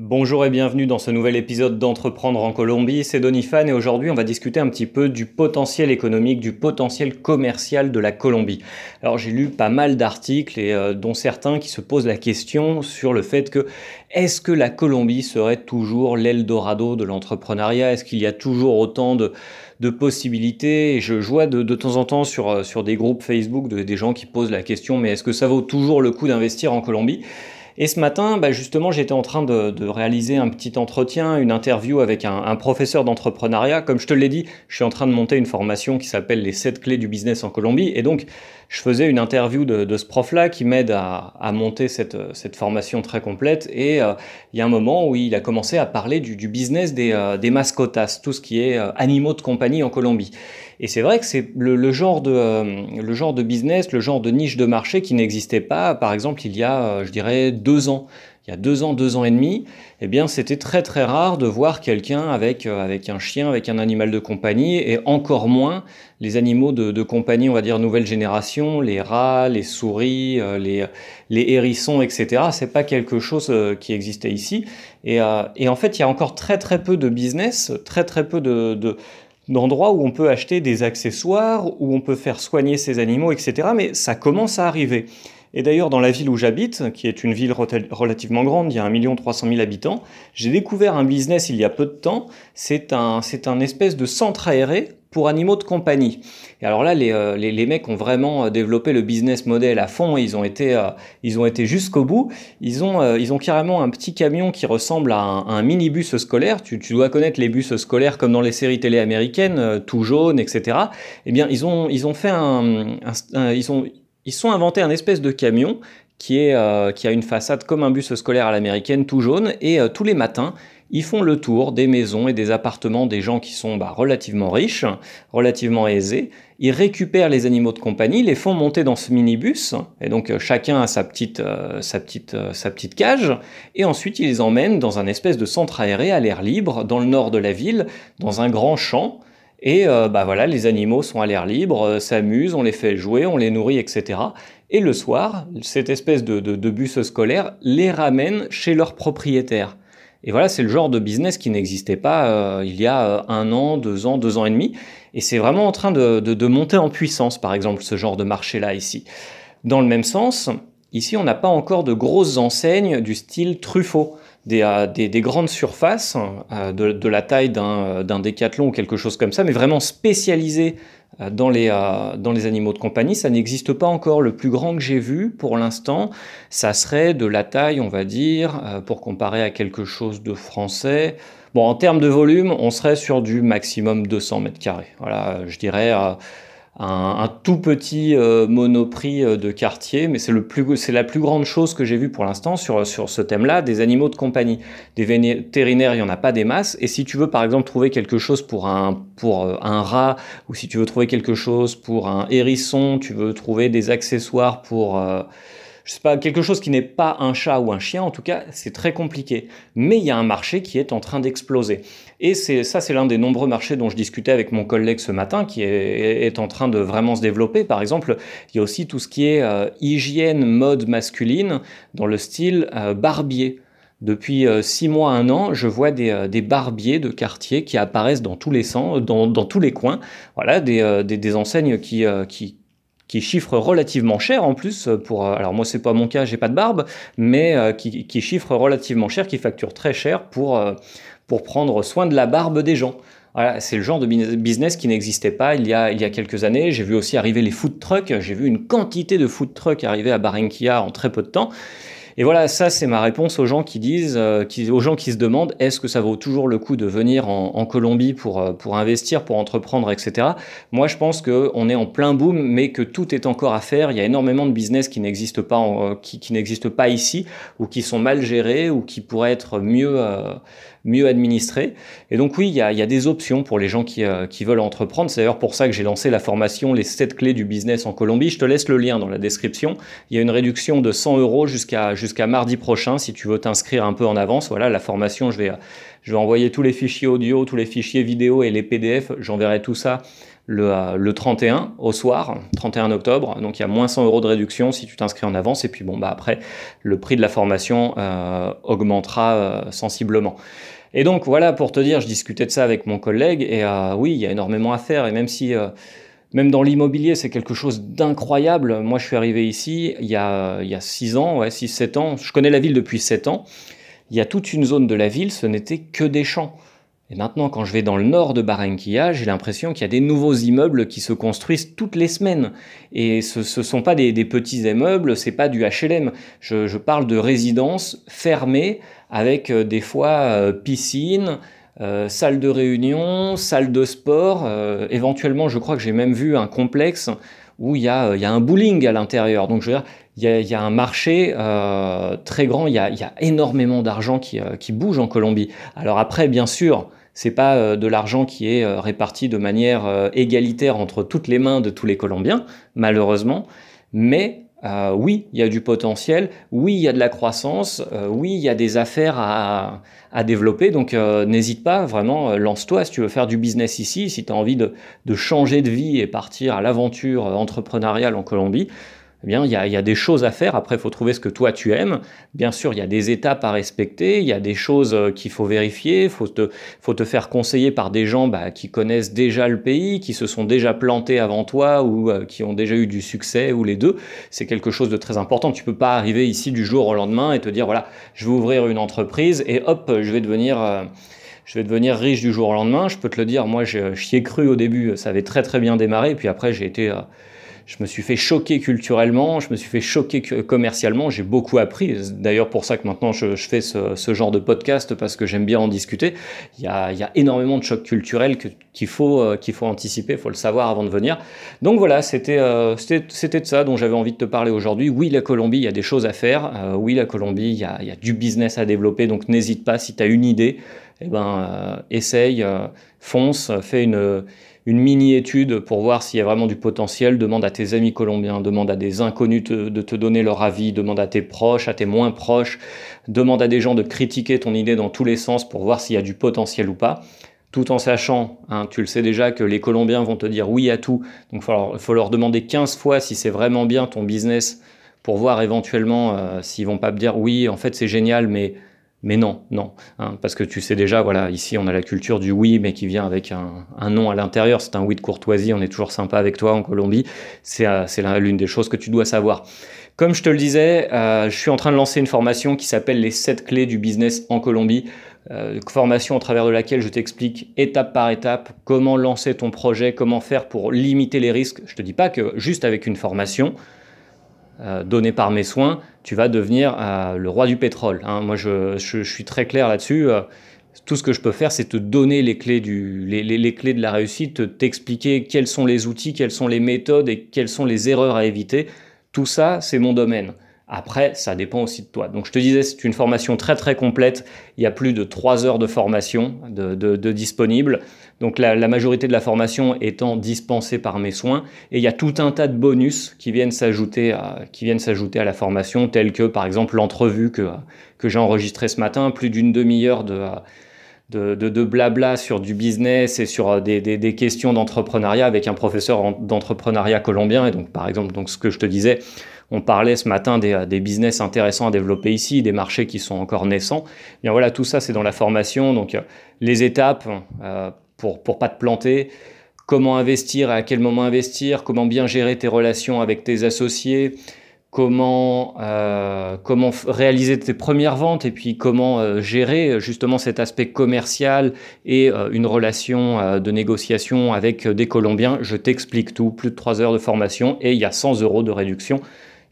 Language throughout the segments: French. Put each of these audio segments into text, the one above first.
Bonjour et bienvenue dans ce nouvel épisode d'Entreprendre en Colombie, c'est Donifan et aujourd'hui on va discuter un petit peu du potentiel économique, du potentiel commercial de la Colombie. Alors j'ai lu pas mal d'articles et euh, dont certains qui se posent la question sur le fait que est-ce que la Colombie serait toujours l'Eldorado de l'entrepreneuriat? Est-ce qu'il y a toujours autant de, possibilités? Et je, vois de, temps en temps sur, euh, sur des groupes Facebook des gens qui posent la question mais est-ce que ça vaut toujours le coup d'investir en Colombie? Et ce matin, bah, justement, j'étais en train de, réaliser un petit entretien, une interview avec un, professeur d'entrepreneuriat. Comme je te l'ai dit, je suis en train de monter une formation qui s'appelle les 7 clés du business en Colombie. Et donc, je faisais une interview de, ce prof-là qui m'aide à, monter cette, formation très complète. Et euh, il y a un moment où il a commencé à parler du, business des, euh, mascotas, tout ce qui est euh, animaux de compagnie en Colombie. Et c'est vrai que c'est le, genre de, euh, le genre de business, le genre de niche de marché qui n'existait pas, par exemple, il y a, je dirais, ans. Il y a deux ans, deux ans et demi, eh bien, c'était très très rare de voir quelqu'un avec, euh, avec un chien, avec un animal de compagnie, et encore moins les animaux de, de compagnie, on va dire nouvelle génération, les rats, les souris, les, les hérissons, etc. C'est pas quelque chose qui existait ici. Et, et, en fait, il y a encore très très peu de business, très très peu de d'endroits où on peut acheter des accessoires, où on peut faire soigner ses animaux, etc. Mais ça commence à arriver. Et d'ailleurs, dans la ville où j'habite, qui est une ville relativement grande, il y a 1 300 000 habitants, j'ai découvert un business il y a peu de temps. C'est un, c'est un espèce de centre aéré pour animaux de compagnie. Et alors là, les, euh, les, les, mecs ont vraiment euh, développé le business model à fond. Ils ont été, euh, ils ont été jusqu'au bout. Ils ont, ils ont carrément un petit camion qui ressemble à un, un minibus scolaire. Tu, tu, dois connaître les bus scolaires comme dans les séries télé américaines, tout jaune, etc. Eh bien, ils ont, ils ont fait un, ils ont, ils sont inventé un espèce de camion qui, est, qui a une façade comme un bus scolaire à l'américaine, tout jaune, et tous les matins, ils font le tour des maisons et des appartements des gens qui sont bah, relativement riches, relativement aisés. Ils récupèrent les animaux de compagnie, les font monter dans ce minibus, et donc euh, chacun a sa petite, euh, euh, sa petite cage, et ensuite ils les emmènent dans un espèce de centre aéré à l'air libre, dans le nord de la ville, dans un grand champ, et bah voilà, les animaux sont à l'air libre, s'amusent, on les fait jouer, on les nourrit, etc. Et le soir, cette espèce de, de bus scolaire les ramène chez leur propriétaire. Et voilà, c'est le genre de business qui n'existait pas euh, il y a euh, un an, deux ans, deux ans et demi. Et c'est vraiment en train de, de, monter en puissance, par exemple, ce genre de marché-là ici. Dans le même sens, ici, on n'a pas encore de grosses enseignes du style Truffaut. Des, euh, des, des, grandes surfaces de, de, la taille d'un décathlon ou quelque chose comme ça, mais vraiment spécialisées euh, dans les, euh, dans les animaux de compagnie. Ça n'existe pas encore. Le plus grand que j'ai vu pour l'instant, ça serait de la taille, on va dire, euh, pour comparer à quelque chose de français. Bon, en termes de volume, on serait sur du maximum 200 mètres carrés. Voilà, je dirais un, tout petit euh, monoprix euh, de quartier, mais c'est le plus, c'est la plus grande chose que j'ai vue pour l'instant sur, sur ce thème-là, des animaux de compagnie. Des vétérinaires, il n'y en a pas des masses, et si tu veux par exemple trouver quelque chose pour un, pour euh, un rat, ou si tu veux trouver quelque chose pour un hérisson, tu veux trouver des accessoires pour je pas, quelque chose qui n'est pas un chat ou un chien, en tout cas, c'est très compliqué. Mais il y a un marché qui est en train d'exploser. Et c'est ça, c'est l'un des nombreux marchés dont je discutais avec mon collègue ce matin, qui est, en train de vraiment se développer. Par exemple, il y a aussi tout ce qui est euh, hygiène, mode masculine, dans le style euh, barbier. Depuis euh, six mois, un an, je vois des, des, barbiers de quartier qui apparaissent dans tous les sens, dans, dans tous les coins. Voilà, des, des, des enseignes qui, qui, qui chiffre relativement cher en plus pour alors moi c'est pas mon cas j'ai pas de barbe mais euh, qui, qui, chiffre relativement cher qui facture très cher pour euh, pour prendre soin de la barbe des gens voilà, c'est le genre de business qui n'existait pas il y, a, il y a quelques années. J'ai vu aussi arriver les food trucks. J'ai vu une quantité de food trucks arriver à Barranquilla en très peu de temps. Et voilà, ça c'est ma réponse aux gens qui disent, euh, aux gens qui se demandent, est-ce que ça vaut toujours le coup de venir en, Colombie pour, euh, pour investir, pour entreprendre, etc. Moi je pense qu'on est en plein boom, mais que tout est encore à faire. Il y a énormément de business qui n'existent pas, euh, qui n'existent pas ici, ou qui sont mal gérés, ou qui pourraient être mieux, mieux administrés. Et donc oui, il y a, des options pour les gens qui, qui veulent entreprendre. C'est d'ailleurs pour ça que j'ai lancé la formation Les 7 clés du business en Colombie. Je te laisse le lien dans la description. Il y a une réduction de 100 euros jusqu'à jusqu'à mardi prochain si tu veux t'inscrire un peu en avance. Voilà, la formation, je vais, je vais envoyer tous les fichiers audio, tous les fichiers vidéo et les PDF. J'enverrai tout ça le, le, 31 au soir, 31 octobre. Donc il y a moins 100 euros de réduction si tu t'inscris en avance. Et puis bon, bah après, le prix de la formation augmentera sensiblement. Et donc voilà, pour te dire, je discutais de ça avec mon collègue. Et oui, il y a énormément à faire. Et même si même dans l'immobilier, c'est quelque chose d'incroyable. Moi, je suis arrivé ici il y a, il y a 6 ans, ouais, 6-7 ans. Je connais la ville depuis 7 ans. Il y a toute une zone de la ville, ce n'était que des champs. Et maintenant, quand je vais dans le nord de Barranquilla, j'ai l'impression qu'il y a des nouveaux immeubles qui se construisent toutes les semaines. Et ce ne sont pas des, petits immeubles, c'est pas du HLM. Je, parle de résidences fermées avec euh, des fois euh, piscine, euh, salle de réunion, salle de sport. Euh, éventuellement, je crois que j'ai même vu un complexe où il y a, un bowling à l'intérieur. Donc, je veux dire, il y a, un marché très grand. Il y a, énormément d'argent qui, bouge en Colombie. Alors après, bien sûr, c'est pas de l'argent qui est réparti de manière égalitaire entre toutes les mains de tous les Colombiens, malheureusement. Mais euh, oui, il y a du potentiel, oui, il y a de la croissance, euh, oui, il y a des affaires à, développer, donc euh, n'hésite pas, vraiment, lance-toi. Si tu veux faire du business ici, si tu as envie de, de, changer de vie et partir à l'aventure entrepreneuriale en Colombie, eh bien, il y, a, des choses à faire. Après, il faut trouver ce que toi tu aimes. Bien sûr, il y a des étapes à respecter, il y a des choses euh, qu'il faut vérifier. Il faut te, faut te faire conseiller par des gens bah, qui connaissent déjà le pays, qui se sont déjà plantés avant toi ou euh, qui ont déjà eu du succès ou les deux. C'est quelque chose de très important. Tu peux pas arriver ici du jour au lendemain et te dire voilà, je vais ouvrir une entreprise et hop, je vais devenir euh, je vais devenir riche du jour au lendemain. Je peux te le dire, moi, j'y ai cru au début, ça avait très très bien démarré, puis après, j'ai été, je me suis fait choquer culturellement, je me suis fait choquer commercialement, j'ai beaucoup appris. D'ailleurs, pour ça que maintenant je, fais ce, genre de podcast parce que j'aime bien en discuter. Il y a, énormément de chocs culturels qu'il faut, euh, qu'il faut anticiper, il faut le savoir avant de venir. Donc voilà, euh, c'était de ça dont j'avais envie de te parler aujourd'hui. Oui, la Colombie, il y a des choses à faire. Euh, oui, la Colombie, il y a, il y a du business à développer. Donc n'hésite pas, si tu as une idée, eh ben, essaye, fonce, fais une une mini-étude pour voir s'il y a vraiment du potentiel, demande à tes amis colombiens, demande à des inconnus de te donner leur avis, demande à tes proches, à tes moins proches, demande à des gens de critiquer ton idée dans tous les sens pour voir s'il y a du potentiel ou pas, tout en sachant, hein, tu le sais déjà, que les Colombiens vont te dire oui à tout, donc il faut, leur demander 15 fois si c'est vraiment bien ton business pour voir éventuellement euh, s'ils vont pas me dire oui, en fait c'est génial, mais mais non, non, hein, parce que tu sais déjà, voilà, ici on a la culture du oui, mais qui vient avec un, un nom à l'intérieur. C'est un oui de courtoisie, on est toujours sympa avec toi en Colombie. C'est euh, l'une des choses que tu dois savoir. Comme je te le disais, euh, je suis en train de lancer une formation qui s'appelle les 7 clés du business en Colombie. Euh, formation au travers de laquelle je t'explique étape par étape comment lancer ton projet, comment faire pour limiter les risques. Je te dis pas que juste avec une formation, euh, donné par mes soins, tu vas devenir euh, le roi du pétrole. Hein. Moi, je, suis très clair là-dessus. Euh, tout ce que je peux faire, c'est te donner les clés, du, les, clés de la réussite, t'expliquer quels sont les outils, quelles sont les méthodes et quelles sont les erreurs à éviter. Tout ça, c'est mon domaine. Après, ça dépend aussi de toi. Donc je te disais, c'est une formation très très complète. Il y a plus de trois heures de formation de, disponibles. Donc la, majorité de la formation étant dispensée par mes soins. Et il y a tout un tas de bonus qui viennent s'ajouter à, qui viennent s'ajouter à la formation, tels que par exemple l'entrevue que, que j'ai enregistrée ce matin, plus d'une demi-heure de... De, blabla sur du business et sur des, des, des questions d'entrepreneuriat avec un professeur d'entrepreneuriat colombien. Et donc, par exemple, donc ce que je te disais, on parlait ce matin des, des, business intéressants à développer ici, des marchés qui sont encore naissants. Eh bien voilà, tout ça c'est dans la formation. Donc euh, les étapes euh, pour pour pas te planter, comment investir, à quel moment investir, comment bien gérer tes relations avec tes associés, comment euh, comment réaliser tes premières ventes? Et puis comment gérer justement cet aspect commercial et une relation de négociation avec des Colombiens? Je t'explique tout, plus de 3 heures de formation et il y a 100 euros de réduction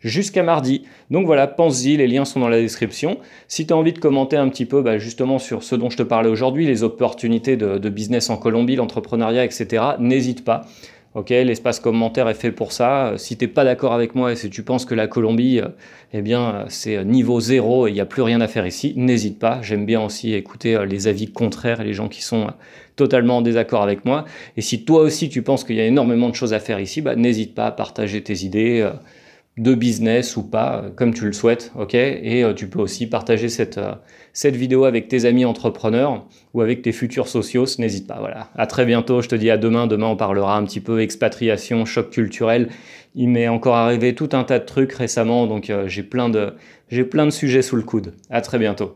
jusqu'à mardi. Donc voilà, pense-y, les liens sont dans la description. Si tu as envie de commenter un petit peu bah, justement sur ce dont je te parlais aujourd'hui, les opportunités de, business en Colombie, l'entrepreneuriat, etc., n'hésite pas. Ok, l'espace commentaire est fait pour ça. Si t'es pas d'accord avec moi et si tu penses que la Colombie, euh, eh bien, c'est niveau zéro et il n'y a plus rien à faire ici, n'hésite pas. J'aime bien aussi écouter euh, les avis contraires et les gens qui sont euh, totalement en désaccord avec moi. Et si toi aussi tu penses qu'il y a énormément de choses à faire ici, bah, n'hésite pas à partager tes idées de business ou pas, comme tu le souhaites, ok? Et tu peux aussi partager cette, cette vidéo avec tes amis entrepreneurs ou avec tes futurs sociaux, n'hésite pas. Voilà. À très bientôt, je te dis à demain. Demain, on parlera un petit peu expatriation, choc culturel. Il m'est encore arrivé tout un tas de trucs récemment, donc j'ai plein de j'ai plein de sujets sous le coude. À très bientôt.